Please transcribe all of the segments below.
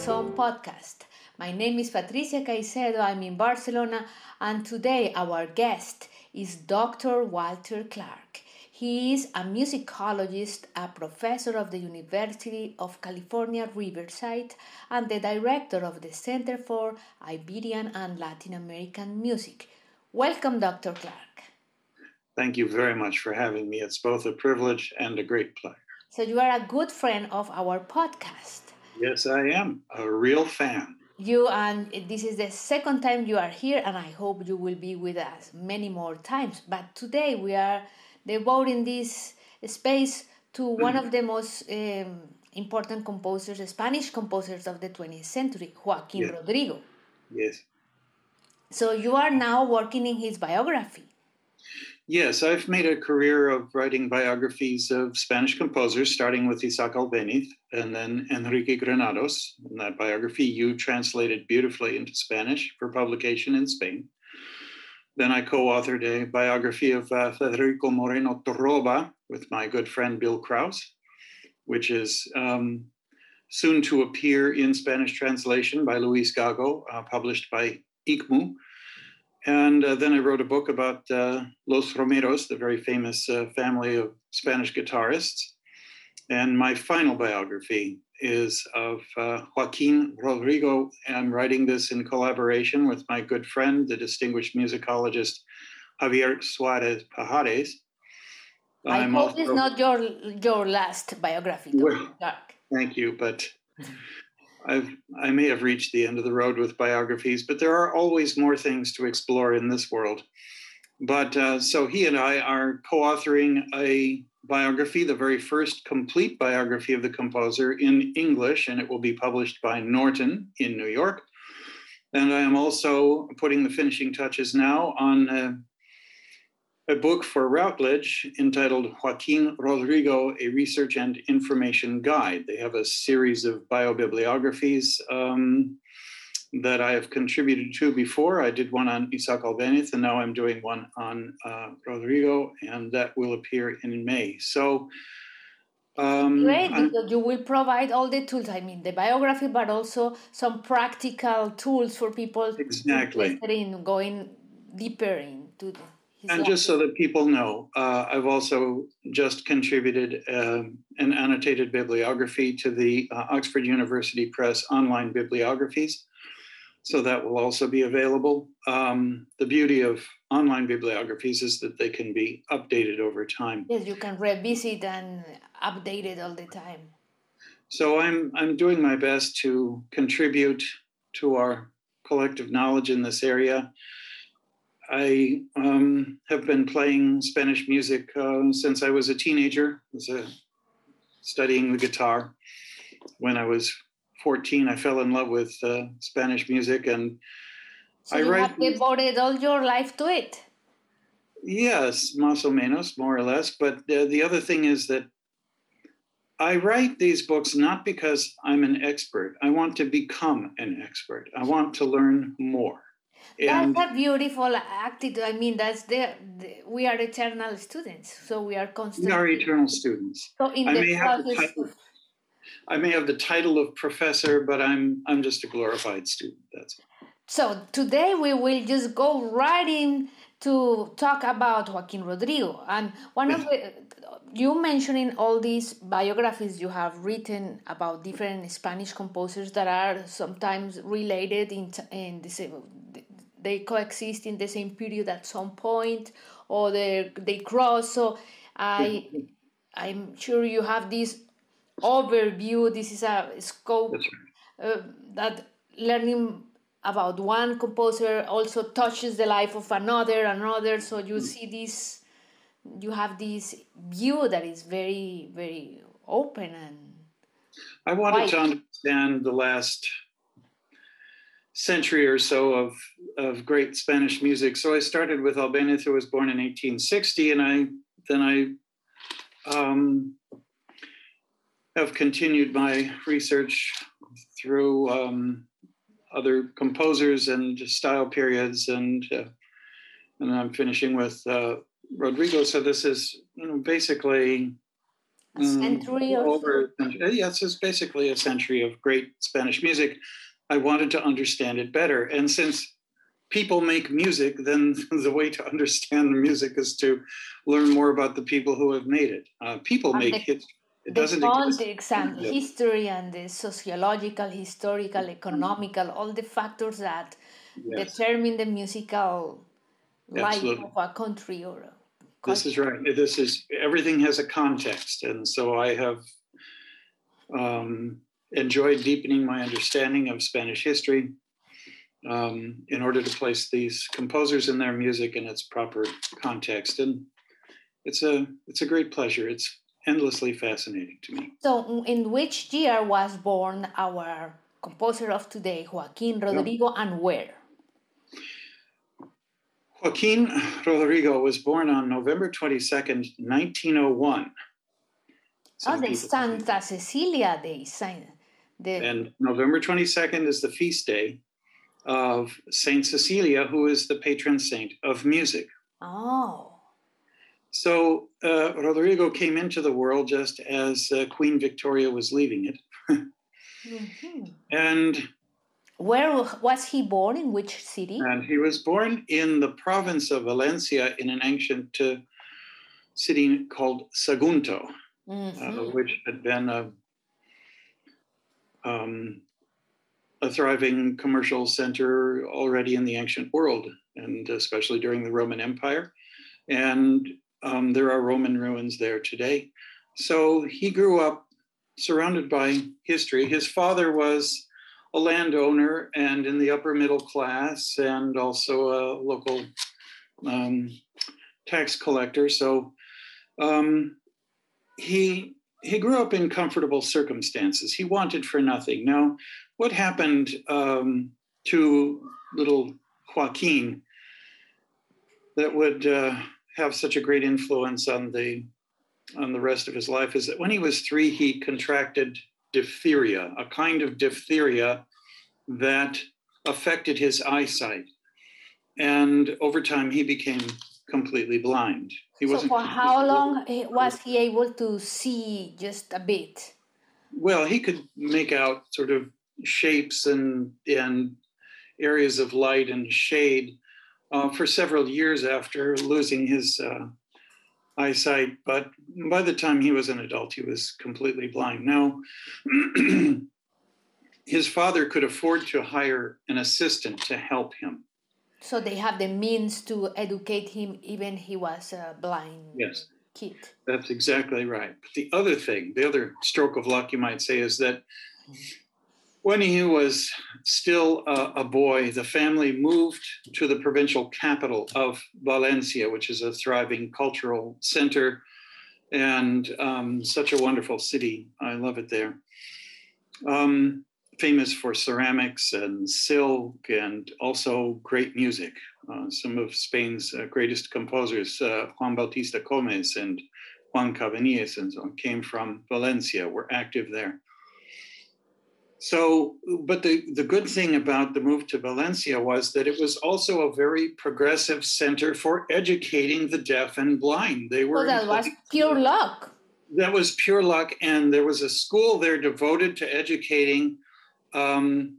Art Song podcast. My name is Patricia Caicedo, I'm in Barcelona, and today our guest is Dr. Walter Clark. He is a musicologist, a professor of the University of California, Riverside, and the director of the Center for Iberian and Latin American Music. Welcome, Dr. Clark. Thank you very much for having me. It's both a privilege and a great pleasure. So, you are a good friend of our podcast. Yes, I am. A real fan. You and this is the second time you are here, and I hope you will be with us many more times. But today we are devoting this space to one of the most um, important composers, Spanish composers of the 20th century, Joaquin yes. Rodrigo. Yes. So you are now working in his biography. Yes, I've made a career of writing biographies of Spanish composers, starting with Isaac Albeniz and then Enrique Granados. And that biography you translated beautifully into Spanish for publication in Spain. Then I co authored a biography of uh, Federico Moreno Torroba with my good friend Bill Krause, which is um, soon to appear in Spanish translation by Luis Gago, uh, published by ICCMU. And uh, then I wrote a book about uh, Los Romeros, the very famous uh, family of Spanish guitarists. And my final biography is of uh, Joaquin Rodrigo. I'm writing this in collaboration with my good friend, the distinguished musicologist Javier Suarez Pajares. I I'm hope also, it's not your your last biography. Well, thank you, but I've, I may have reached the end of the road with biographies, but there are always more things to explore in this world. But uh, so he and I are co authoring a biography, the very first complete biography of the composer in English, and it will be published by Norton in New York. And I am also putting the finishing touches now on uh, a book for Routledge entitled Joaquin Rodrigo, a Research and Information Guide. They have a series of biobibliographies um, that I have contributed to before. I did one on Isaac Albeniz, and now I'm doing one on uh, Rodrigo, and that will appear in May. So, um, Great, because you will provide all the tools. I mean, the biography, but also some practical tools for people exactly in going deeper into. The- and just so that people know, uh, I've also just contributed um, an annotated bibliography to the uh, Oxford University Press online bibliographies. So that will also be available. Um, the beauty of online bibliographies is that they can be updated over time. Yes, you can revisit and update it all the time. So I'm I'm doing my best to contribute to our collective knowledge in this area. I um, have been playing Spanish music uh, since I was a teenager. I was uh, studying the guitar. When I was 14, I fell in love with uh, Spanish music, and so I you write. have devoted all your life to it. Yes, más o menos, more or less. But uh, the other thing is that I write these books not because I'm an expert. I want to become an expert. I want to learn more. And that's a beautiful attitude. I mean, that's the, the, we are eternal students, so we are constantly. We are eternal students. So in I the process. Title, I may have the title of professor, but I'm I'm just a glorified student. That's. All. So today we will just go right in to talk about Joaquin Rodrigo, and one of the you mentioning all these biographies you have written about different Spanish composers that are sometimes related in in the they coexist in the same period at some point or they they cross so i i'm sure you have this overview this is a scope uh, that learning about one composer also touches the life of another another so you mm. see this you have this view that is very very open and i wanted wide. to understand the last century or so of, of great Spanish music. So I started with Albeniz, who was born in 1860, and I then I um, have continued my research through um, other composers and style periods, and uh, and I'm finishing with uh, Rodrigo. So this is you know, basically a century over yes it's basically a century of great spanish music i wanted to understand it better and since people make music then the way to understand the music is to learn more about the people who have made it uh, people And make the- it it the doesn't context and Yeah. history and the sociological, historical, economical, all the factors that Yes. determine the musical life Absolutely. of a country or a This is right. This is everything has a context, and so I have um, enjoyed deepening my understanding of Spanish history um, in order to place these composers and their music in its proper context, and it's a it's a great pleasure. It's endlessly fascinating to me. So, in which year was born our composer of today, Joaquin Rodrigo, and where? Joaquin Rodrigo was born on November twenty second, nineteen oh one. The Santa Cecilia Day. Saint- The, And November 22nd is the feast day of Saint Cecilia, who is the patron saint of music. oh, So uh, Rodrigo came into the world just as uh, Queen Victoria was leaving it. mhm. And, where was he born? In which city? and he was born in the province of Valencia in an ancient uh, city called Sagunto, uh, which had been a, um, a thriving commercial center already in the ancient world, and especially during the Roman Empire. And um, there are Roman ruins there today. So he grew up surrounded by history. His father was a landowner and in the upper middle class, and also a local um, tax collector. So um, he he grew up in comfortable circumstances. He wanted for nothing. Now, what happened um, to little Joaquin that would uh, have such a great influence on the on the rest of his life is that when he was three, he contracted diphtheria, a kind of diphtheria that affected his eyesight, and over time he became completely blind. He So, wasn't for how long he- was he able to see just a bit? Well, he could make out sort of shapes and and areas of light and shade uh, for several years after losing his uh, eyesight. But by the time he was an adult, he was completely blind. Now, his father could afford to hire an assistant to help him. So they have the means to educate him, even he was a blind Yes. kid. That's exactly right. But the other thing, the other stroke of luck, you might say, is that when he was still a, a boy, the family moved to the provincial capital of Valencia, which is a thriving cultural center and um, such a wonderful city. I love it there. Um, famous for ceramics and silk and also great music. Uh, some of Spain's uh, greatest composers, uh, Juan Bautista Comes and Juan Cabanilles and so on, came from Valencia, were active there. So, but the, the good thing about the move to Valencia was that it was also a very progressive center for educating the deaf and blind. They were So that was pure luck. that was pure luck and there was a school there devoted to educating um,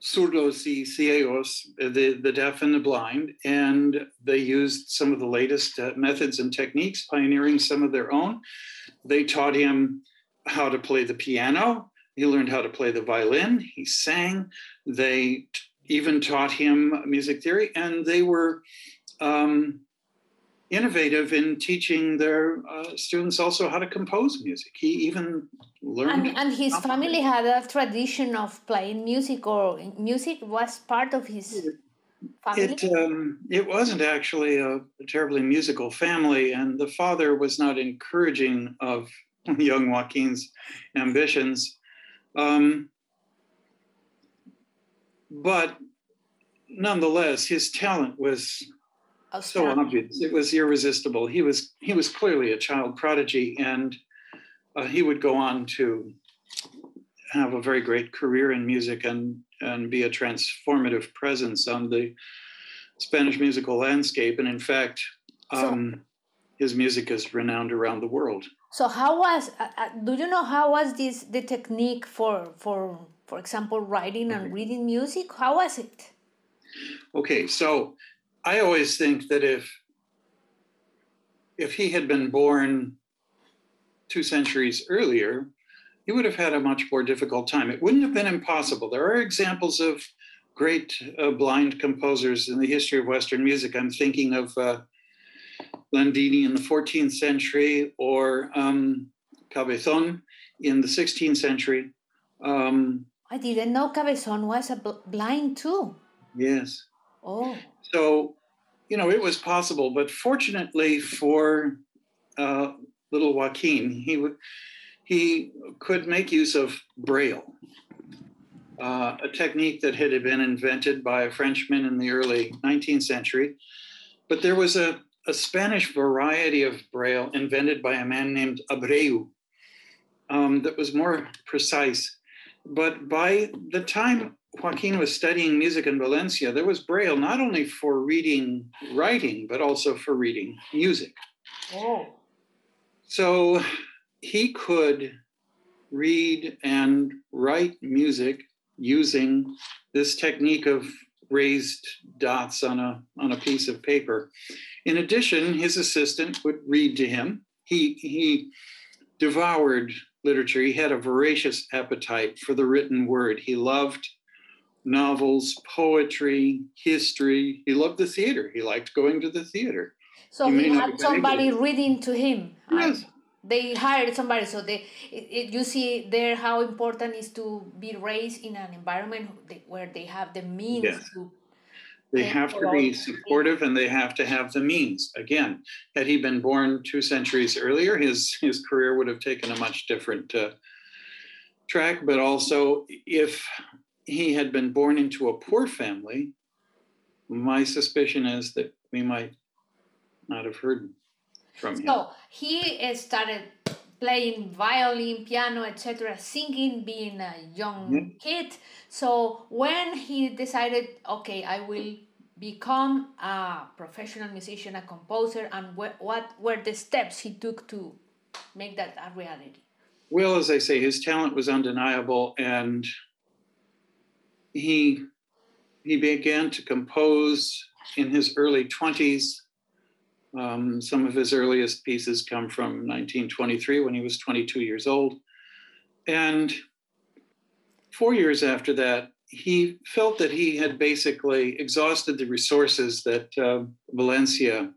sordos y ciegos, the, the deaf and the blind, and they used some of the latest uh, methods and techniques, pioneering some of their own. They taught him how to play the piano. He learned how to play the violin. He sang. They t- even taught him music theory, and they were um, innovative in teaching their uh, students also how to compose music. He even learned. And, and his family had a tradition of playing music, or music was part of his family. It um, it wasn't actually a, a terribly musical family, and the father was not encouraging of young Joaquin's ambitions. Um, but nonetheless, his talent was so obvious; it was irresistible. He was he was clearly a child prodigy, and uh, he would go on to have a very great career in music and and be a transformative presence on the Spanish musical landscape. And in fact, So- um, his music is renowned around the world. So how was? Uh, uh, do you know how was this the technique for for for example writing and reading music? How was it? Okay, so I always think that if if he had been born two centuries earlier, he would have had a much more difficult time. It wouldn't have been impossible. There are examples of great uh, blind composers in the history of Western music. I'm thinking of uh, Landini in the 14th century or um, Cabezon in the 16th century. Um, I didn't know Cabezon was a bl- blind too. Yes. Oh. So, you know, it was possible, but fortunately for uh, little Joaquin, he he could make use of Braille, uh, a technique that had been invented by a Frenchman in the early 19th century. But there was a, a Spanish variety of Braille invented by a man named Abreu um, that was more precise. But by the time Joaquin was studying music in Valencia, there was Braille not only for reading writing, but also for reading music. Oh. So he could read and write music using this technique of raised dots on a, on a piece of paper. In addition, his assistant would read to him. He, he devoured literature. He had a voracious appetite for the written word. He loved novels, poetry, history. He loved the theater. He liked going to the theater. So he, he had somebody reading to him. Yes. They hired somebody, so they it, it, you see there how important is to be raised in an environment where they have the means yes. to. They have to be supportive and they have to have the means. Again, had he been born two centuries earlier, his his career would have taken a much different uh, track. But also, if he had been born into a poor family, my suspicion is that we might not have heard from him. So he started playing violin, piano, etc., singing, being a young Yeah. kid. So when he decided, okay, I will become a professional musician, a composer, and wh- what were the steps he took to make that a reality? Well, as I say, his talent was undeniable, and he he began to compose in his early twenties. Um, some of his earliest pieces come from 1923 when he was 22 years old, and four years after that, he felt that he had basically exhausted the resources that uh, Valencia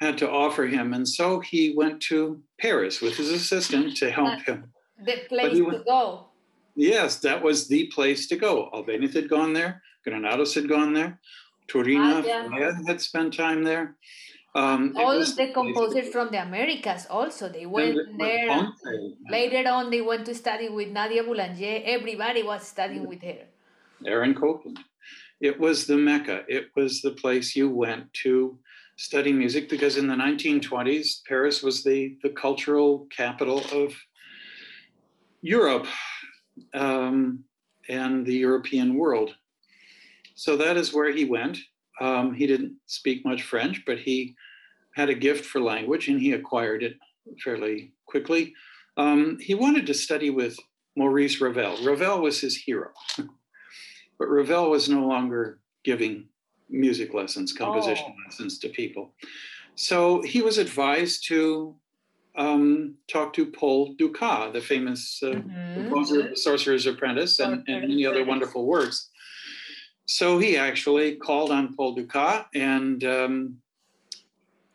had to offer him, and so he went to Paris with his assistant to help him. The place he to go. Yes, that was the place to go. Albeniz had gone there, Granados had gone there, Turina Ah, yeah. Had spent time there. Um, All was of the composers from the Americas also they went there. Later on, they went to study with Nadia Boulanger. Everybody was studying with her. Aaron Copland. It was the Mecca. It was the place you went to study music because in the 1920s, Paris was the, the cultural capital of Europe um, and the European world. So that is where he went. Um, he didn't speak much French, but he had a gift for language and he acquired it fairly quickly. Um, he wanted to study with Maurice Ravel. Ravel was his hero. But Ravel was no longer giving music lessons, composition Oh. lessons to people. So he was advised to um, talk to Paul Dukas, the famous uh, Mhm. composer of The Sorcerer's Apprentice and, and many other wonderful works. So he actually called on Paul Dukas and um,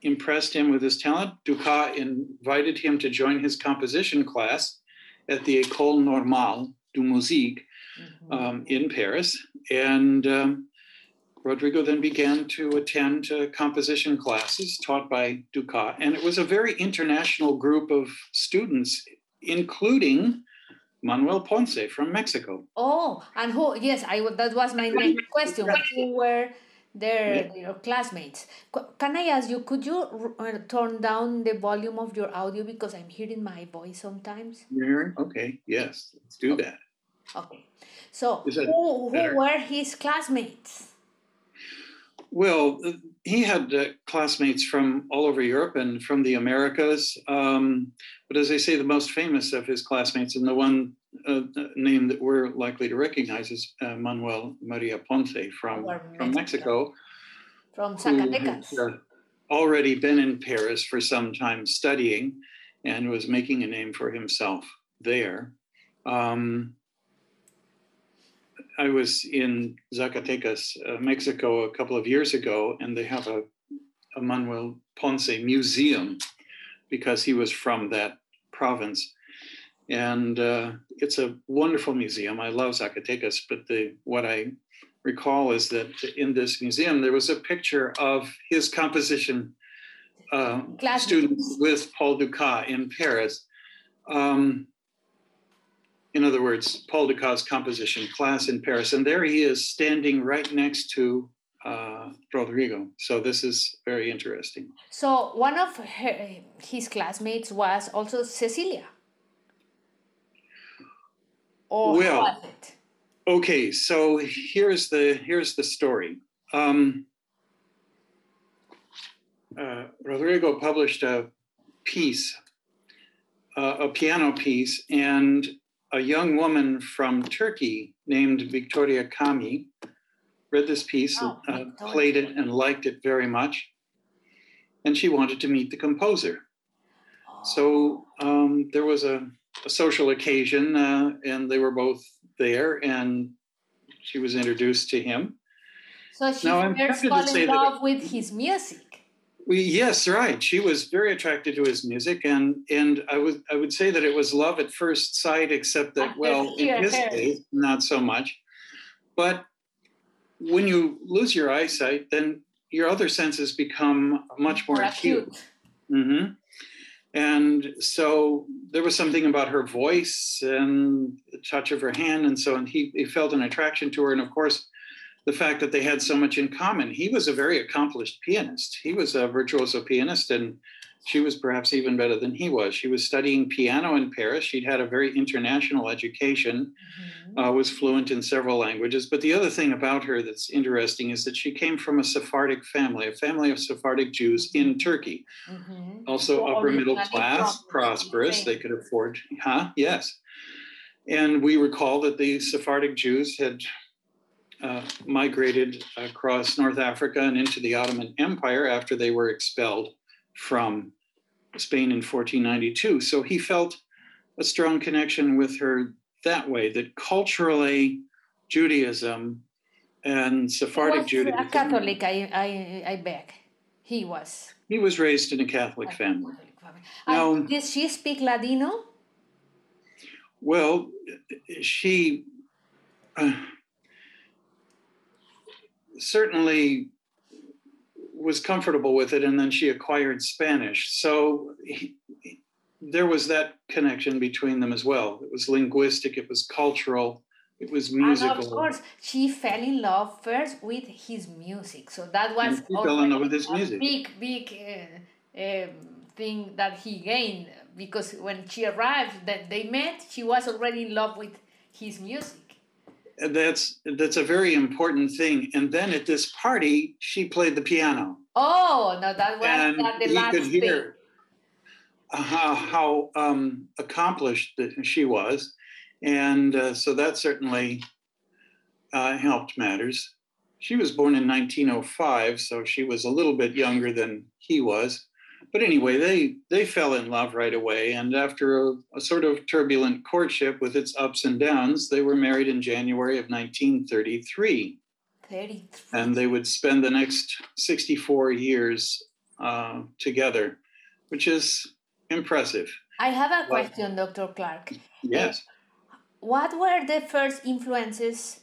impressed him with his talent. Dukas invited him to join his composition class at the École Normale du Musique Mhm. um, in Paris. And um, Rodrigo then began to attend uh, composition classes taught by Dukas. And it was a very international group of students, including Manuel Ponce from Mexico. Oh, and who? Yes, I that was my next question. Who were their your classmates? Can I ask you? Could you uh, turn down the volume of your audio because I'm hearing my voice sometimes? You're? Okay, yes, let's do that. Okay. So who, who were his classmates? Well, he had uh, classmates from all over Europe and from the Americas. Um, but as I say, the most famous of his classmates, and the one uh, name that we're likely to recognize is uh, Manuel Maria Ponce from, from Mexico. From Zacatecas. Who, uh, already been in Paris for some time studying and was making a name for himself there. Um, I was in Zacatecas, uh, Mexico, a couple of years ago, and they have a, a Manuel Ponce museum because he was from that province. And uh, it's a wonderful museum. I love Zacatecas, but the what I recall is that in this museum there was a picture of his composition uh, students with Paul Dukas in Paris. Um, in other words, Paul Dukas' composition class in Paris. And there he is standing right next to uh, Rodrigo. So this is very interesting. So one of her, his classmates was also Cecilia. Or well, okay. So here's the here's the story. Um, uh, Rodrigo published a piece, uh, a piano piece, and a young woman from Turkey named Victoria Kamhi read this piece, oh, uh, played it, and liked it very much. And she wanted to meet the composer. Oh. So um, there was a, a social occasion, uh, and they were both there, and she was introduced to him. So she now, fell in love with his music. We, yes, right. She was very attracted to his music, and and I would I would say that it was love at first sight, except that well, in his case, not so much. But when you lose your eyesight, then your other senses become much more, acute. Mm-hmm. And so there was something about her voice and the touch of her hand, and so and he, he felt an attraction to her, and of course the fact that they had so much in common. He was a very accomplished pianist. He was a virtuoso pianist, and she was perhaps even better than he was. She was studying piano in Paris. She'd had a very international education, mm-hmm. uh, was fluent in several languages. But the other thing about her that's interesting is that she came from a Sephardic family, a family of Sephardic Jews in Turkey. Mm-hmm. Also, well, upper middle class, prosperous. They could afford, huh? Yes. And we recall that the Sephardic Jews had uh, migrated across North Africa and into the Ottoman Empire after they were expelled from Spain in 1492. So he felt a strong connection with her that way, that culturally, Judaism and Sephardic Judaism. A Catholic, I, I, I beg. He was. He was raised in a Catholic family. Now, did she speak Ladino? Well, she. Uh, certainly was comfortable with it, and then she acquired Spanish. So he, there was that connection between them as well. It was linguistic, it was cultural, it was musical. And of course, she fell in love first with his music. So that was fell in love with his music. big, big uh, uh, thing that he gained because when she arrived, that they met, she was already in love with his music that's that's a very important thing. And then at this party, she played the piano. Oh no, that was and not the last could hear how, how um, accomplished she was, and uh, so that certainly uh, helped matters. She was born in 1905, so she was a little bit younger than he was but anyway, they they fell in love right away, and after a, a, sort of turbulent courtship with its ups and downs, they were married in January of 1933. 33. And they would spend the next 64 years uh, together, which is impressive. I have a question, Dr. Clark. Yes. What were the first influences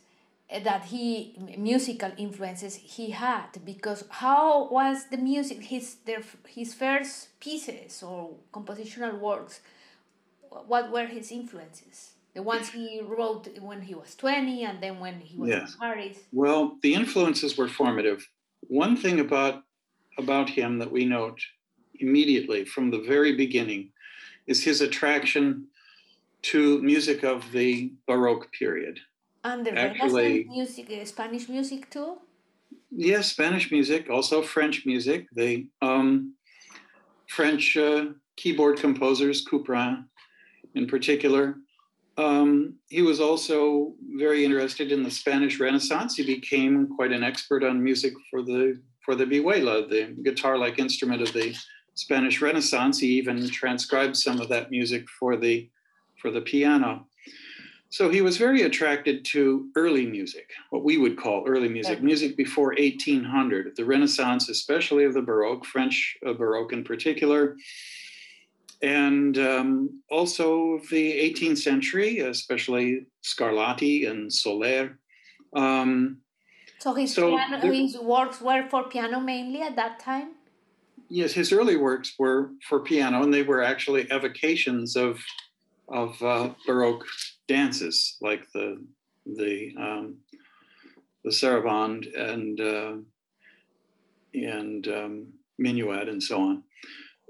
Eh, that he musical influences he had because how was the music his their, his first pieces or compositional works what were his influences? The ones he wrote when he was 20 and then when he was yes. in paris. Well the influences were formative. One thing about about him that we note immediately from the very beginning is his attraction to music of the baroque period and the Actually, music, uh, Spanish music too? Yes, Spanish music, also French music. The um, French uh, keyboard composers, Couperin in particular. Um, he was also very interested in the Spanish Renaissance. He became quite an expert on music for the for the vihuela, the guitar-like instrument of the Spanish Renaissance. He even transcribed some of that music for the for the piano. So he was very attracted to early music, what we would call early music, music before 1800, the Renaissance, especially of the Baroque, French uh, Baroque in particular, and um, also the 18th century, especially Scarlatti and Soler. Um, so his, so piano, there, his works were for piano mainly at that time? Yes, his early works were for piano, and they were actually evocations of of uh, Baroque dances like the the um, the saraband and uh, and um, minuet and so on.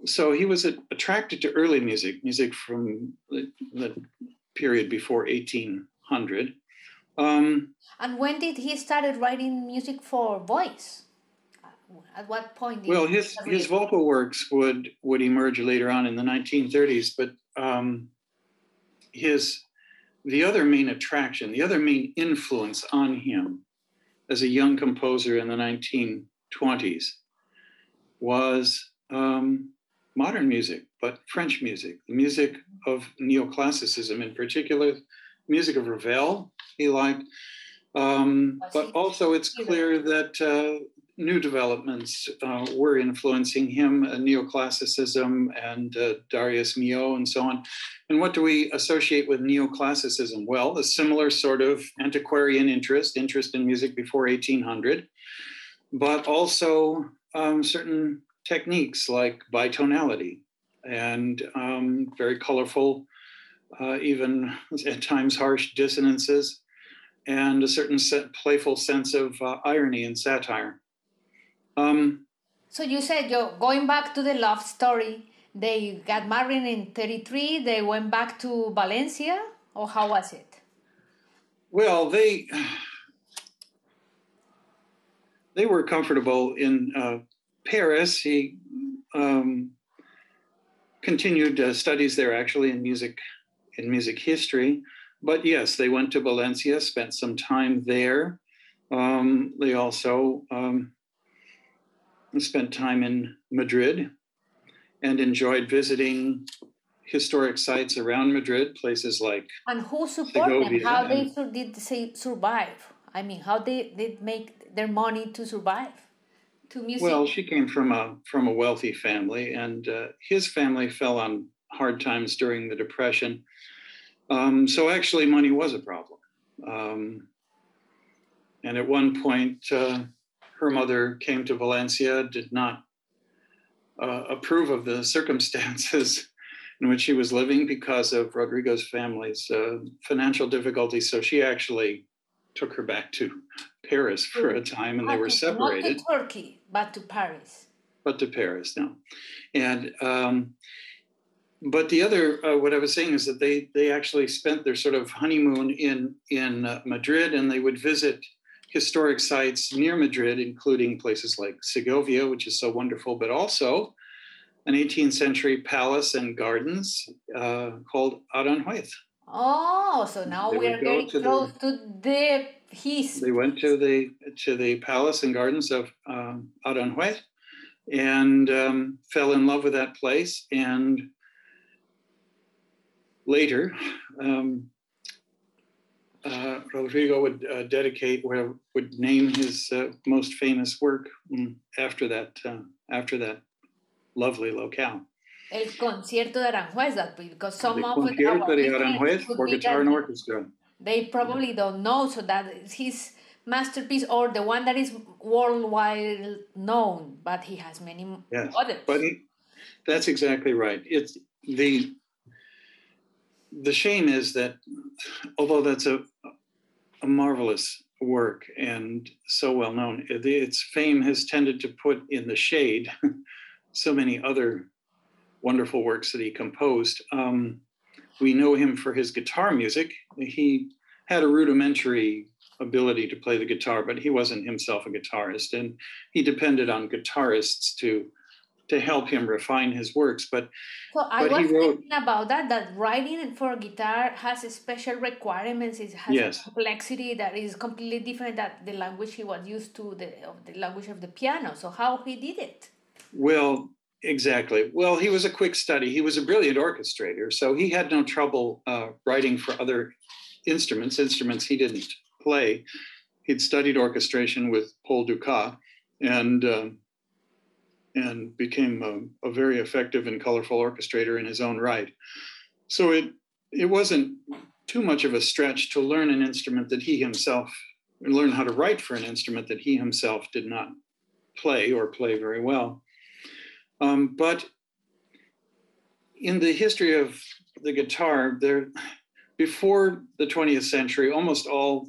So he was attracted to early music, music from the, the period before 1800. Um, and when did he started writing music for voice? At what point? well, his his vocal works would would emerge later on in the 1930s, but um, his the other main attraction, the other main influence on him as a young composer in the 1920s was um, modern music, but French music, the music of neoclassicism in particular, music of Ravel, he liked. Um, but also, it's clear that uh, new developments uh, were influencing him, uh, neoclassicism and uh, Darius Milhaud and so on. And what do we associate with neoclassicism? Well, a similar sort of antiquarian interest, interest in music before 1800, but also um, certain techniques like bitonality and um, very colorful, uh, even at times harsh dissonances, and a certain set, playful sense of uh, irony and satire. Um, so you said you're going back to the love story. They got married in 33. They went back to Valencia, or how was it? Well, they they were comfortable in uh, Paris. He um, continued uh, studies there, actually in music in music history. But yes, they went to Valencia, spent some time there. Um, they also um, spent time in Madrid and enjoyed visiting historic sites around Madrid, places like and who supported them? How they did they survive? I mean, how they did make their money to survive? To music. Well, she came from a from a wealthy family, and uh, his family fell on hard times during the depression. Um, so actually, money was a problem. Um, and at one point, uh, her mother came to Valencia, did not uh, approve of the circumstances in which she was living because of Rodrigo's family's uh, financial difficulties. So she actually took her back to Paris for a time, and they were separated. Not to Turkey, but to Paris. But to Paris, no. And um, but the other, uh, what I was saying is that they they actually spent their sort of honeymoon in in uh, Madrid, and they would visit historic sites near Madrid, including places like Segovia, which is so wonderful, but also an 18th century palace and gardens uh, called Aranjuez. Oh, so now we are getting to close the, to the his. They went to the to the palace and gardens of um, Aranjuez and um, fell in love with that place. And later, um, uh, Rodrigo would uh, dedicate, would name his uh, most famous work mm, after that, uh, after that lovely locale. El concierto de Aranjuez, because some the of concierto de Aranjuez for guitar and orchestra. They probably don't know, so that is his masterpiece or the one that is worldwide known, but he has many yes, others. But he, that's exactly right. It's the the shame is that although that's a, a marvelous work and so well known, its fame has tended to put in the shade so many other wonderful works that he composed. Um, we know him for his guitar music. He had a rudimentary ability to play the guitar, but he wasn't himself a guitarist, and he depended on guitarists to to help him refine his works. But so I but was he wrote- thinking about that. That writing for guitar has special requirements. It has Yes. a complexity that is completely different than the language he was used to, the of the language of the piano. So how he did it? Well, exactly. Well, he was a quick study. He was a brilliant orchestrator, so he had no trouble uh, writing for other instruments, instruments he didn't play. He'd studied orchestration with Paul Dukas and um, and became a, a very effective and colorful orchestrator in his own right. So it it wasn't too much of a stretch to learn an instrument that he himself learn how to write for an instrument that he himself did not play or play very well. Um, but in the history of the guitar, there before the 20th century, almost all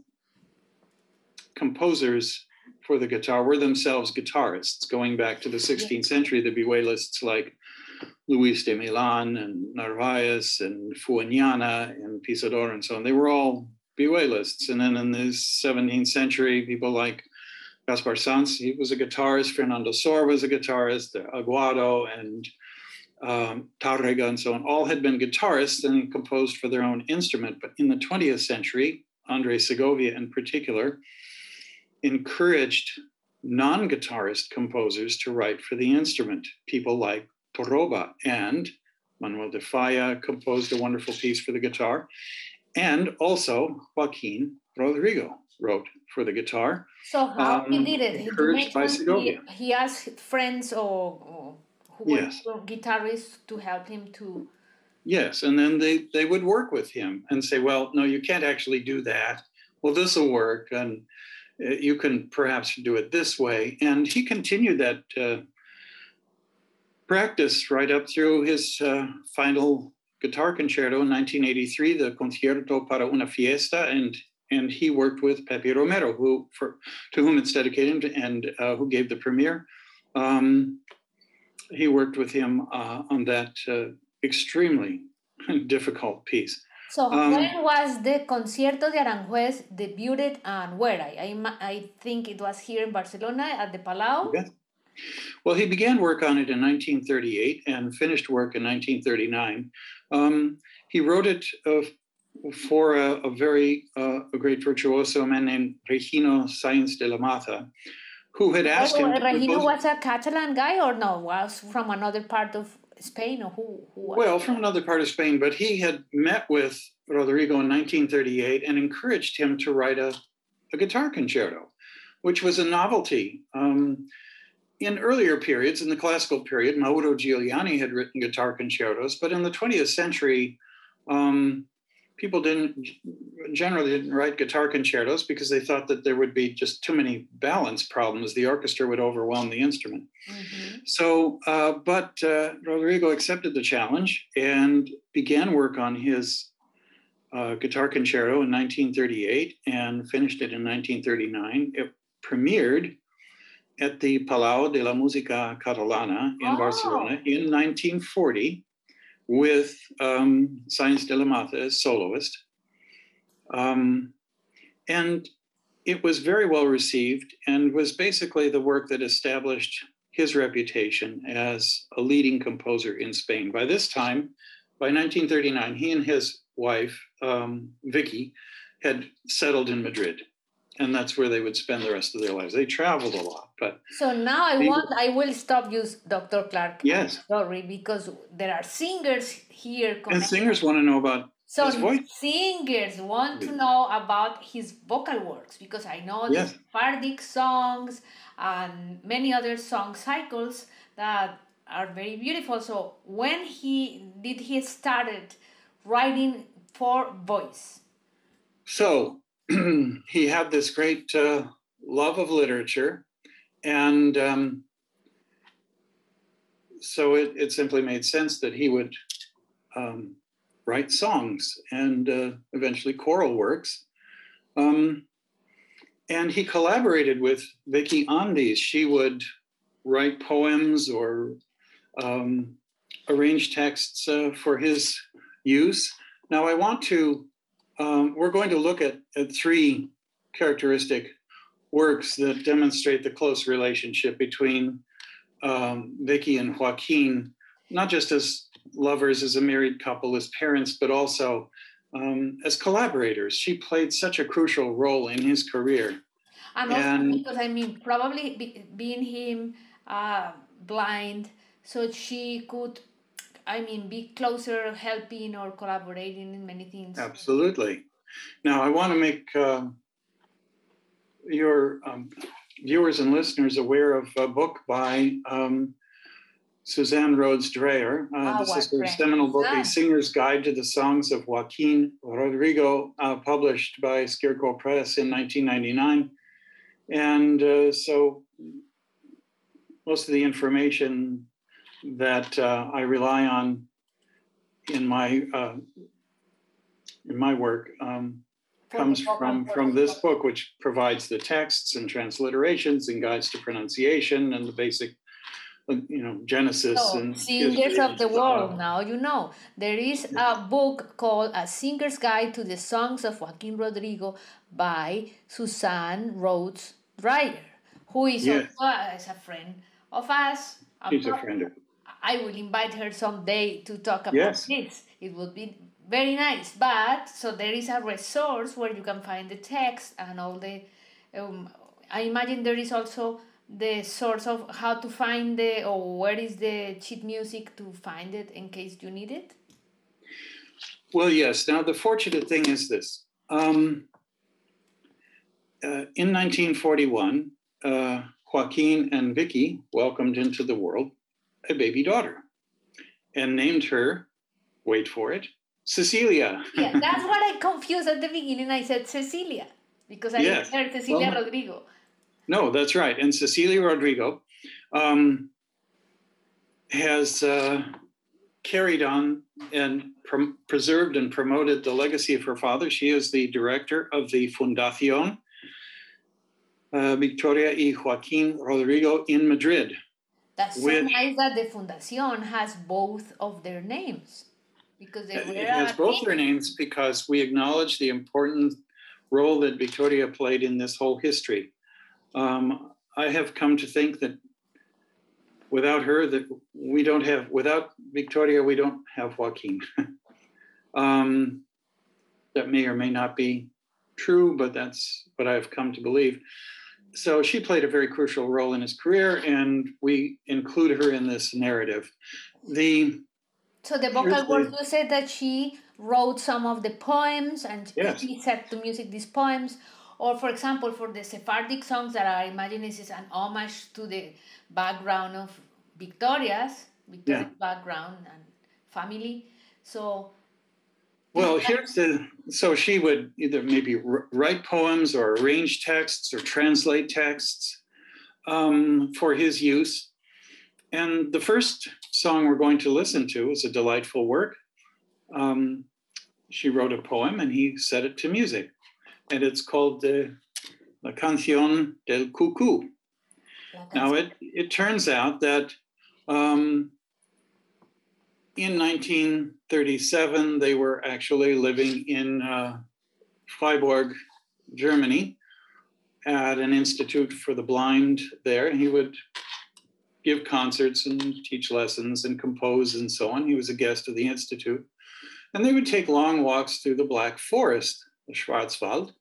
composers for the guitar were themselves guitarists. Going back to the 16th century, there'd be vihuelists like Luis de Milan and Narvaez and Fuenllana and Pisador and so on. They were all vihuelists. And then in the 17th century, people like Gaspar Sanz, he was a guitarist. Fernando Sor was a guitarist. Aguado and um, Tárrega and so on, all had been guitarists and composed for their own instrument. But in the 20th century, Andre Segovia in particular encouraged non-guitarist composers to write for the instrument. People like Torroba and Manuel de Falla composed a wonderful piece for the guitar. And also Joaquin Rodrigo wrote for the guitar. So how he Um, did it? He encouraged by Segovia. He, he asked friends or, or who Yes. were guitarists to help him to. Yes, and then they they would work with him and say, "Well, no, you can't actually do that. Well, this will work, and you can perhaps do it this way." And he continued that uh, practice right up through his uh, final guitar concerto in 1983, the Concierto para una Fiesta, and and he worked with Pepe Romero, who for to whom it's dedicated, and uh, who gave the premiere. Um, he worked with him uh, on that uh, extremely difficult piece. So Um, when was the Concierto de Aranjuez debuted and where? I, I, I think it was here in Barcelona at the Palau. Yes. Well, he began work on it in 1938 and finished work in 1939. Um, he wrote it uh, for a, a very uh, a great virtuoso man named Regino Sainz de la Mata, who had asked him. Oh, to Regino was a Catalan guy or no? Was from another part of Spain or who? who was Well, from another part of Spain, but he had met with Rodrigo in 1938 and encouraged him to write a, a guitar concerto, which was a novelty. Um, in earlier periods, in the classical period, Mauro Giuliani had written guitar concertos, but in the 20th century, um, people didn't generally didn't write guitar concertos because they thought that there would be just too many balance problems. The orchestra would overwhelm the instrument. Mhm. So, uh, but uh, Rodrigo accepted the challenge and began work on his uh, guitar concerto in 1938 and finished it in 1939. It premiered at the Palau de la Música Catalana in Oh. Barcelona in 1940 with um, Sainz de la Mata as soloist. Um, and it was very well received and was basically the work that established his reputation as a leading composer in Spain. By this time, by 1939, he and his wife, um, Vicky, had settled in Madrid. And that's where they would spend the rest of their lives. They traveled a lot, but So now I They- want I will stop you, Dr. Clark. yes. Sorry, because there are singers here. And singers want to know about So his voice. singers want to know about his vocal works because I know the Yes. Sephardic songs and many other song cycles that are very beautiful. So when he did he started writing for voice? So he had this great uh, love of literature, and um, so it, it simply made sense that he would um, write songs and uh, eventually choral works. Um, and he collaborated with Vicky these. She would write poems or um, arrange texts uh, for his use. Now, I want to um, we're going to look at, at three characteristic works that demonstrate the close relationship between um, Vicky and Joaquin, not just as lovers, as a married couple, as parents, but also um, as collaborators. She played such a crucial role in his career. And also and, because, I mean, probably be, being him uh, blind, so she could, I mean, be closer, helping or collaborating in many things. Absolutely. Now, I want to make uh, your um, viewers and listeners aware of a book by um, Suzanne Rhodes Draayer. Uh, oh, this is her seminal book, A Singer's Guide to the Songs of Joaquin Rodrigo, uh, published by Scarecrow Press in 1999. And uh, so most of the information that uh, I rely on in my uh, in my work um, comes from from this book, which provides the texts and transliterations and guides to pronunciation and the basic uh, you know genesis so, and singers of the world now you know. There is a book called a singer's guide to the songs of joaquin rodrigo by suzanne rhodes draayer who is yes. also, a friend of us. She's a friend of i will invite her someday to talk about yes. this. It would be very nice but so there is a resource where you can find the text and all the um, i imagine there is also the source of how to find the or where is the sheet music to find it in case you need it? Well yes. Now the fortunate thing is this. Um, uh, in 1941 uh, joaquin and vicky welcomed into the world a baby daughter and named her wait for it Cecilia. yeah, that's what I confused at the beginning. I said Cecilia because I yes. heard Cecilia well, Rodrigo. No, that's right. And Cecilia Rodrigo um, has uh, carried on and preserved and promoted the legacy of her father. She is the director of the Fundación uh, Victoria y Joaquín Rodrigo in Madrid. That's so nice that the Fundación has both of their names because they it has both their names because we acknowledge the important role that Victoria played in this whole history. Um, I have come to think that without her, that we don't have without Victoria, we don't have Joaquin. um, that may or may not be true, but that's what I've come to believe. So she played a very crucial role in his career, and we include her in this narrative. The so the vocal words, you said that she wrote some of the poems and yes. she set to music these poems. Or for example, for the Sephardic songs that I imagine this is an homage to the background of Victoria's, Victoria's yeah. background and family. So well, here's the so she would either maybe write poems or arrange texts or translate texts um, for his use. And the first song we're going to listen to is a delightful work. Um, she wrote a poem and he set it to music. And it's called the La Canción del Cucú. Now, it, it turns out that um, in 1937, they were actually living in uh, Freiburg, Germany, at an institute for the blind there. He would give concerts and teach lessons and compose and so on. He was a guest of the Institute. And they would take long walks through the Black Forest, the Schwarzwald,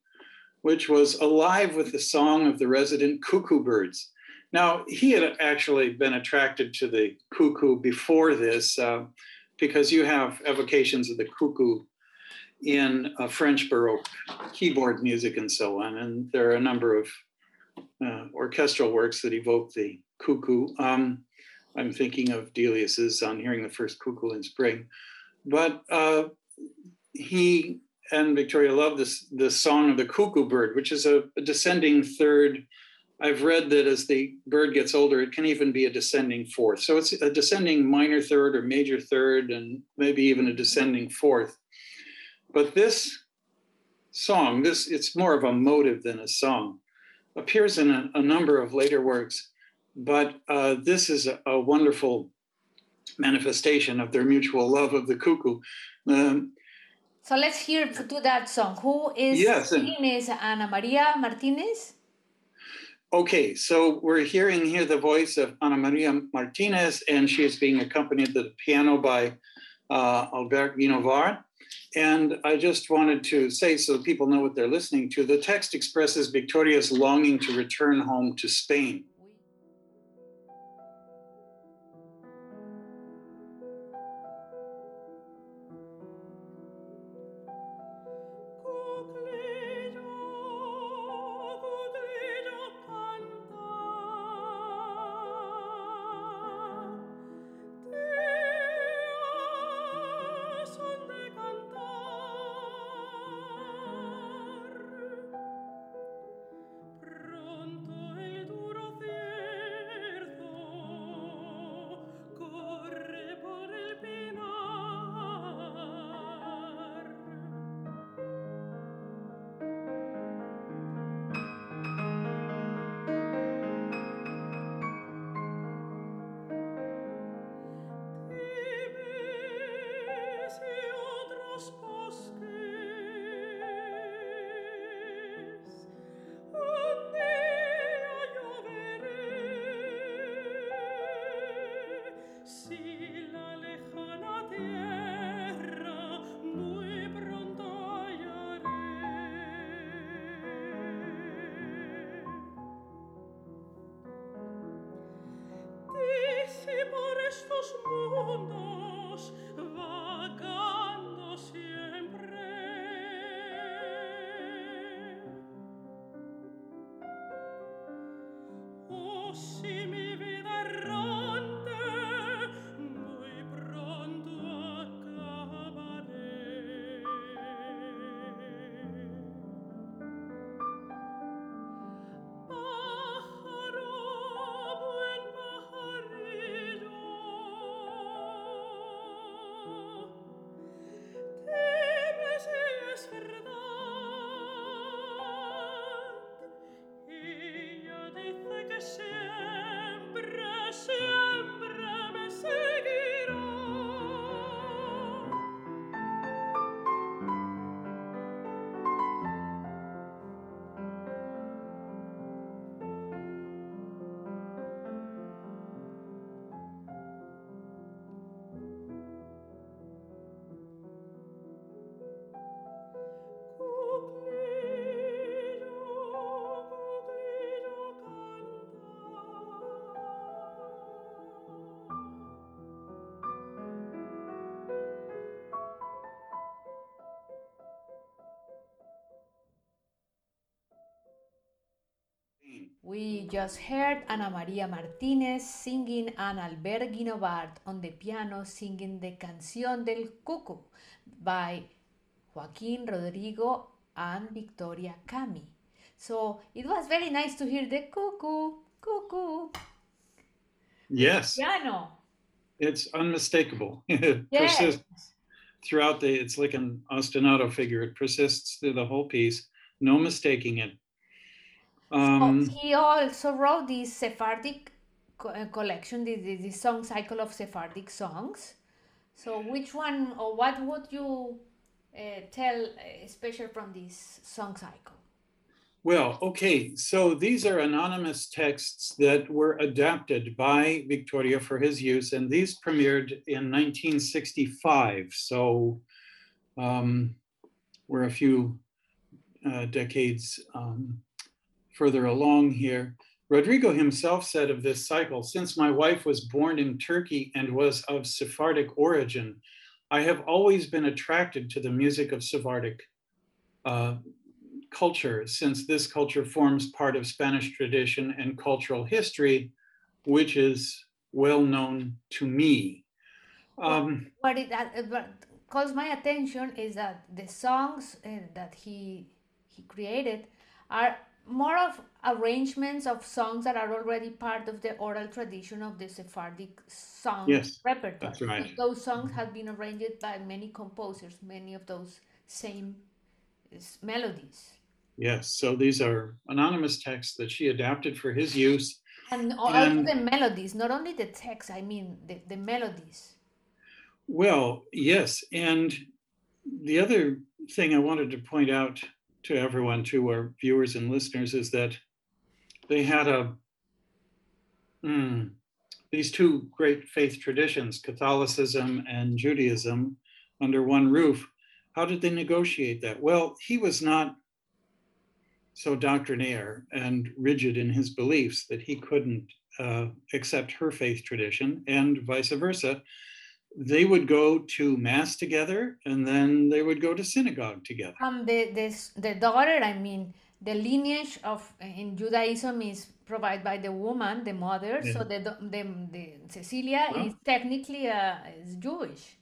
which was alive with the song of the resident cuckoo birds. Now, he had actually been attracted to the cuckoo before this uh, because you have evocations of the cuckoo in uh, French Baroque keyboard music and so on. And there are a number of uh, orchestral works that evoke the cuckoo. Um, I'm thinking of Delius's on hearing the first cuckoo in spring. But uh, he and Victoria love this the song of the cuckoo bird, which is a, a, descending third. I've read that as the bird gets older, it can even be a descending fourth. So it's a descending minor third or major third, and maybe even a descending fourth. But this song, this it's more of a motive than a song, appears in a, a number of later works but uh, this is a, a, wonderful manifestation of their mutual love of the cuckoo. Um, So let's hear to that song. Who is Yes, is Ana Maria Martinez? Okay, so we're hearing here the voice of Ana Maria Martinez, and she is being accompanied at the piano by uh, Albert Guinovart. And I just wanted to say, so people know what they're listening to, the text expresses Victoria's longing to return home to Spain. We just heard Ana Maria Martinez singing and Albert Guinovart on the piano singing the Canción del Cuckoo by Joaquín Rodrigo and Victoria Kamhi. So it was very nice to hear the cuckoo, cuckoo, Yes, piano. it's unmistakable. It Yes. persists throughout the, it's like an ostinato figure. It persists through the whole piece, no mistaking it. Um, Oh, he also wrote this Sephardic co- uh, collection, the, the, the song cycle of Sephardic songs. So, which one or what would you uh, tell, especially from this song cycle? Well, okay, so these are anonymous texts that were adapted by Victoria for his use, and these premiered in 1965. So um, we're a few uh, decades um, further along here. Rodrigo himself said of this cycle Since my wife was born in Turkey and was of Sephardic origin, I have always been attracted to the music of Sephardic uh, culture, since this culture forms part of Spanish tradition and cultural history, which is well known to me. Um, What it uh, what calls my attention is that the songs uh, that he he created are more of arrangements of songs that are already part of the oral tradition of the Sephardic song Yes, repertoire. that's right. Those songs mm-hmm. have been arranged by many composers, many of those same eh, melodies. yes, so these are anonymous texts that she adapted for his use. And all And- the melodies, not only the text, I mean the, the melodies. Well, yes, and the other thing I wanted to point out to everyone, to our viewers and listeners, is that they had a mm, these two great faith traditions, Catholicism and Judaism, under one roof. How did they negotiate that? Well, he was not so doctrinaire and rigid in his beliefs that he couldn't uh, accept her faith tradition, and vice versa. They would go to mass together, and then they would go to synagogue together. Um, the, the, the daughter, I mean, the lineage of in Judaism is provided by the woman, the mother. Yeah. So the, the, the Cecilia Wow. is technically uh, is Jewish.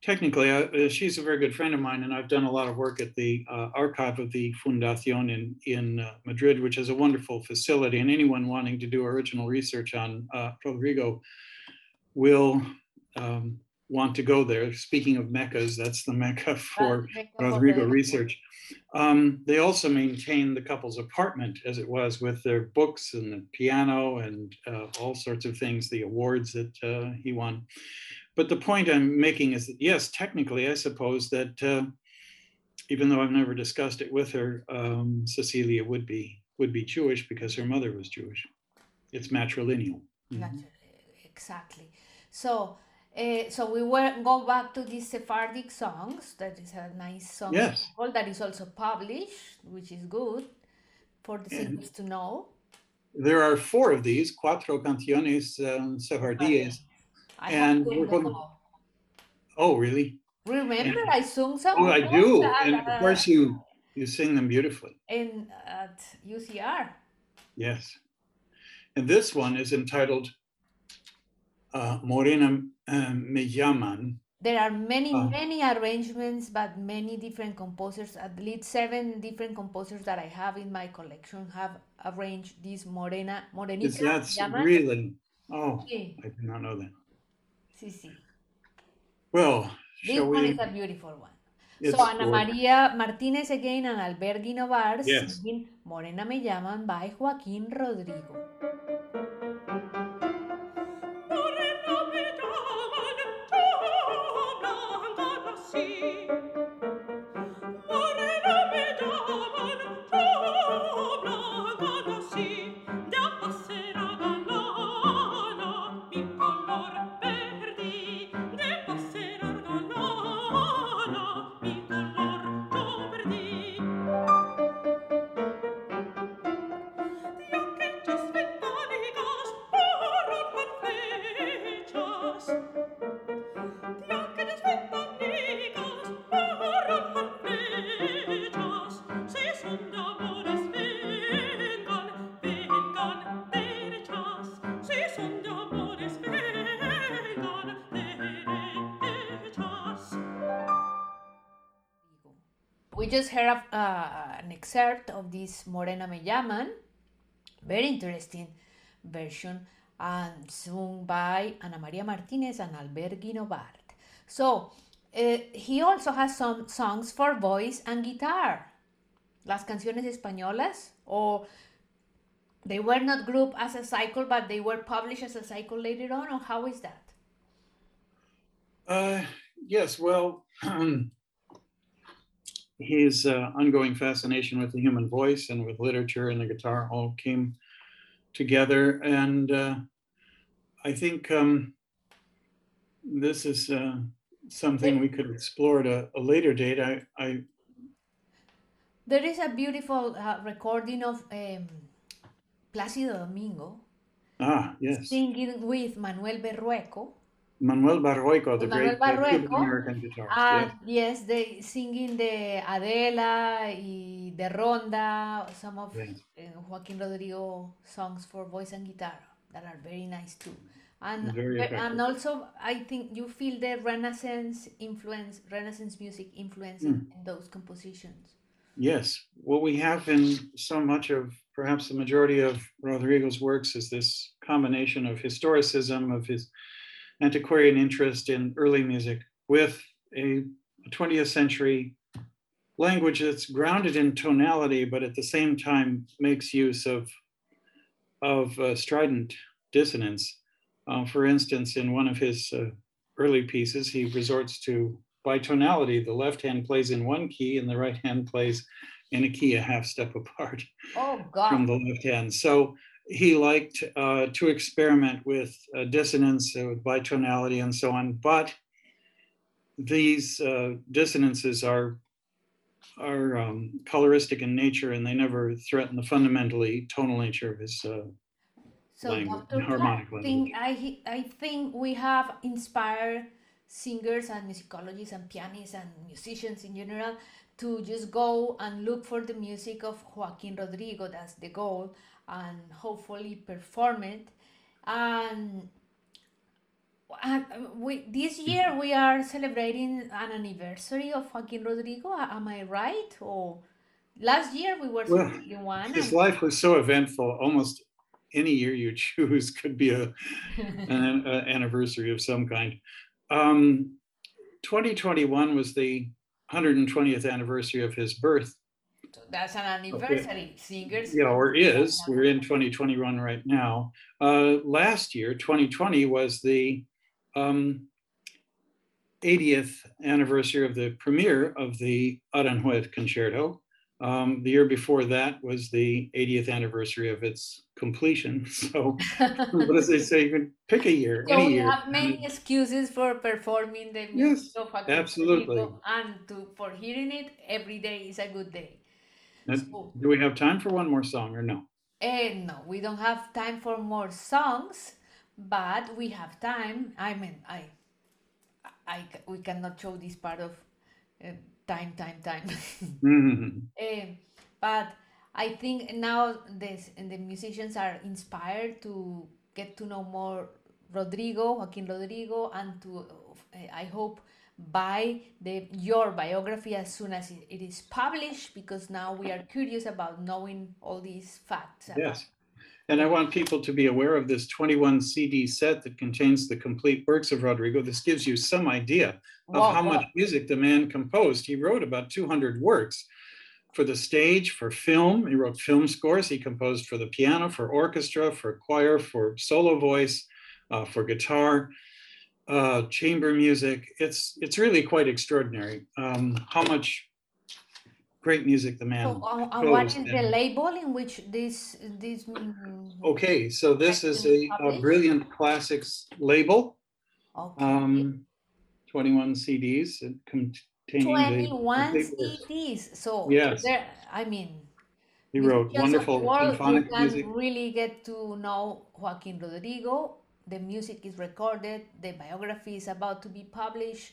Technically, uh, she's a very good friend of mine, and I've done a lot of work at the uh, archive of the Fundación in in uh, Madrid, which is a wonderful facility. And anyone wanting to do original research on uh, Rodrigo will um, want to go there. Speaking of meccas, that's the mecca for Rodrigo research. Um, they also maintain the couple's apartment as it was with their books and the piano and uh, all sorts of things, the awards that uh, he won. But the point I'm making is that, yes, technically, I suppose that uh, even though I've never discussed it with her, um, Cecilia would be would be Jewish because her mother was Jewish. It's matrilineal. Mhm. Exactly. So, uh, so we will go back to these Sephardic songs. That is a nice song Yes. that is also published, which is good for the singers to know. There are four of these, cuatro canciones um, sefardíes. I And we're going- Oh, really? Remember, I sung some. Oh, I do. at, And of course, uh, you you sing them beautifully. in at UCR. Yes. And this one is entitled uh, Morena uh, Me Llaman. There are many, Ah. many arrangements, but many different composers. At least seven different composers that I have in my collection have arranged this Morena, Is Morenita. that's really, oh, Sí, I did not know that. sí, sí. Well, This one we? is a beautiful one. it's so Ana Maria Martinez again and Albert Guinovart Yes. singing Morena Me Llaman by Joaquín Rodrigo. Blanca We just heard of, uh, an excerpt of this Morena Me Llaman, very interesting version, and sung by Ana Maria Martinez and Albert Guinovart. So, uh, he also has some songs for voice and guitar. Las canciones españolas, or they were not grouped as a cycle, but they were published as a cycle later on, or how is that? Uh, yes, well, his uh, ongoing fascination with the human voice and with literature and the guitar all came together. And uh, I think um, this is uh, something we could explore at a, a later date. I, I There is a beautiful uh, recording of um, Plácido Domingo ah, yes, singing with Manuel Barrueco. Manuel Barrueco, the Manuel great uh. Cuban American guitarist. And yes. yes, they singing the Adela y the Ronda, some of Yes. uh, Joaquin Rodrigo songs for voice and guitar that are very nice too. And effective. and also I think you feel the Renaissance influence, Renaissance music influence in, Hmm. in those compositions. Yes. What we have in so much of perhaps the majority of Rodrigo's works is this combination of historicism, of his antiquarian interest in early music, with a 20th century language that's grounded in tonality, but at the same time makes use of, of uh, strident dissonance. Uh, for instance, in one of his uh, early pieces, he resorts to bitonality. The left hand plays in one key and the right hand plays in a key a half step apart Oh from the left hand. So he liked uh, to experiment with uh, dissonance, uh, with bitonality, and so on. But these uh, dissonances are are um, coloristic in nature, and they never threaten the fundamentally tonal nature of his. Uh, So, language, Dr. harmonic Clark, think, I, I think we have inspired singers and musicologists and pianists and musicians in general to just go and look for the music of Joaquin Rodrigo. That's the goal, and hopefully perform it. And, and we this year we are celebrating an anniversary of Joaquin Rodrigo. Am I right? Or last year we were Well, celebrating one. his life was so eventful. Almost any year you choose could be a an anniversary of some kind. Um, 2021 was the 120th anniversary of his birth. So that's an anniversary. Singers. Yeah, or is. We're in 2021 right now. Uh, last year, 2020, was the um, 80th anniversary of the premiere of the Aranjuez Concerto. Um, the year before that was the 80th anniversary of its completion. So, what does they say? You can pick a year, So any we year. have many excuses for performing the Yes, music of absolutely. And to for hearing it every day is a good day. Do we have time for one more song or no? eh, no, we don't have time for more songs, but we have time. I mean, I, I, we cannot show this part of uh, time, time, time. Mhm. Eh, but I think now this and the musicians are inspired to get to know more Rodrigo, Joaquin Rodrigo, and to I hope buy the your biography as soon as it, it is published because now we are curious about knowing all these facts. Yes. And I want people to be aware of this 21 CD set that contains the complete works of Rodrigo. This gives you some idea of Wow, how wow. much music the man composed. He wrote about 200 works for the stage, for film. He wrote film scores. He composed for the piano, for orchestra, for choir, for solo voice, uh, for guitar, uh, chamber music. It's it's really quite extraordinary um, how much great music the man. So, uh, uh, what is the label in which this this? Okay, so this is a, a brilliant classics label, Okay. um, 21 CDs uh, containing 21. CDs. So Yes. there, I mean, He wrote musicians of the wonderful symphonic music. really get to know Joaquin Rodrigo. The music is recorded. The biography is about to be published,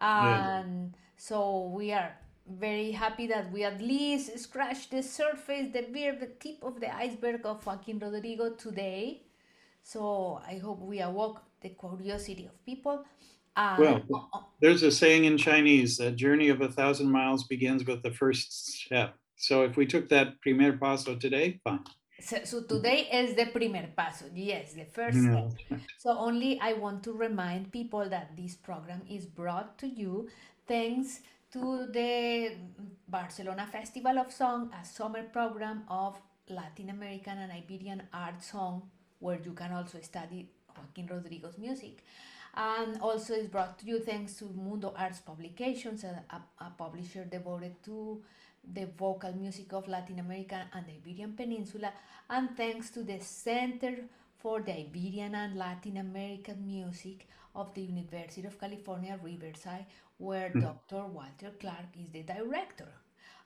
and so we are very happy that we at least scratched the surface, the very tip of the iceberg of Joaquin Rodrigo today. So I hope we awoke the curiosity of people. And, Well, There's a saying in Chinese, a journey of a thousand miles begins with the first step. So if we took that primer paso today, fine. So, so mm-hmm. today is the primer paso. Yes, the first Yeah. So only I want to remind people that this program is brought to you thanks to the Barcelona Festival of Song, a summer program of Latin American and Iberian art song, where you can also study Joaquin Rodrigo's music. And also is brought to you thanks to Mundo Arts Publications, a, a, a publisher devoted to the vocal music of Latin America and the Iberian Peninsula, and thanks to the Center for the Iberian and Latin American Music of the University of California, Riverside, where Dr. Walter Clark is the director.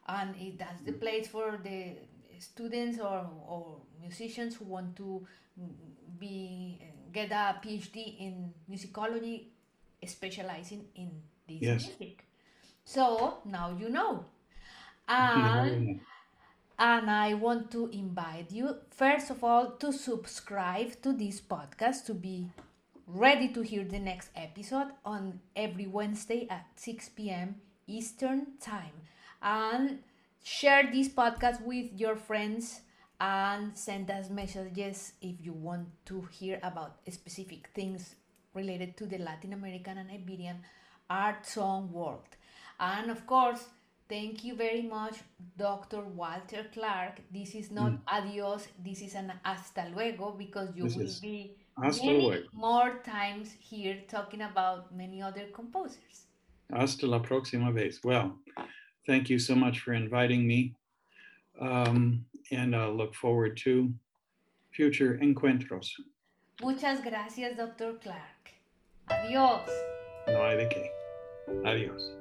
And it, that's the place for the students or, or musicians who want to mm, be get a PhD in musicology, specializing in this Yes. music. So now you know. And and I want to invite you, first of all, to subscribe to this podcast to be ready to hear the next episode on every Wednesday at 6 p.m. Eastern Time. And share this podcast with your friends and send us messages if you want to hear about specific things related to the Latin American and Iberian art song world. And of course, Thank you very much, Dr. Walter Clark. This is not mm. adios, this is an hasta luego because you this will be many luego. more times here talking about many other composers. Hasta la próxima vez. Well, thank you so much for inviting me. Um, and I look forward to future encuentros. Muchas gracias, Dr. Clark. Adiós. No hay de qué. Adiós.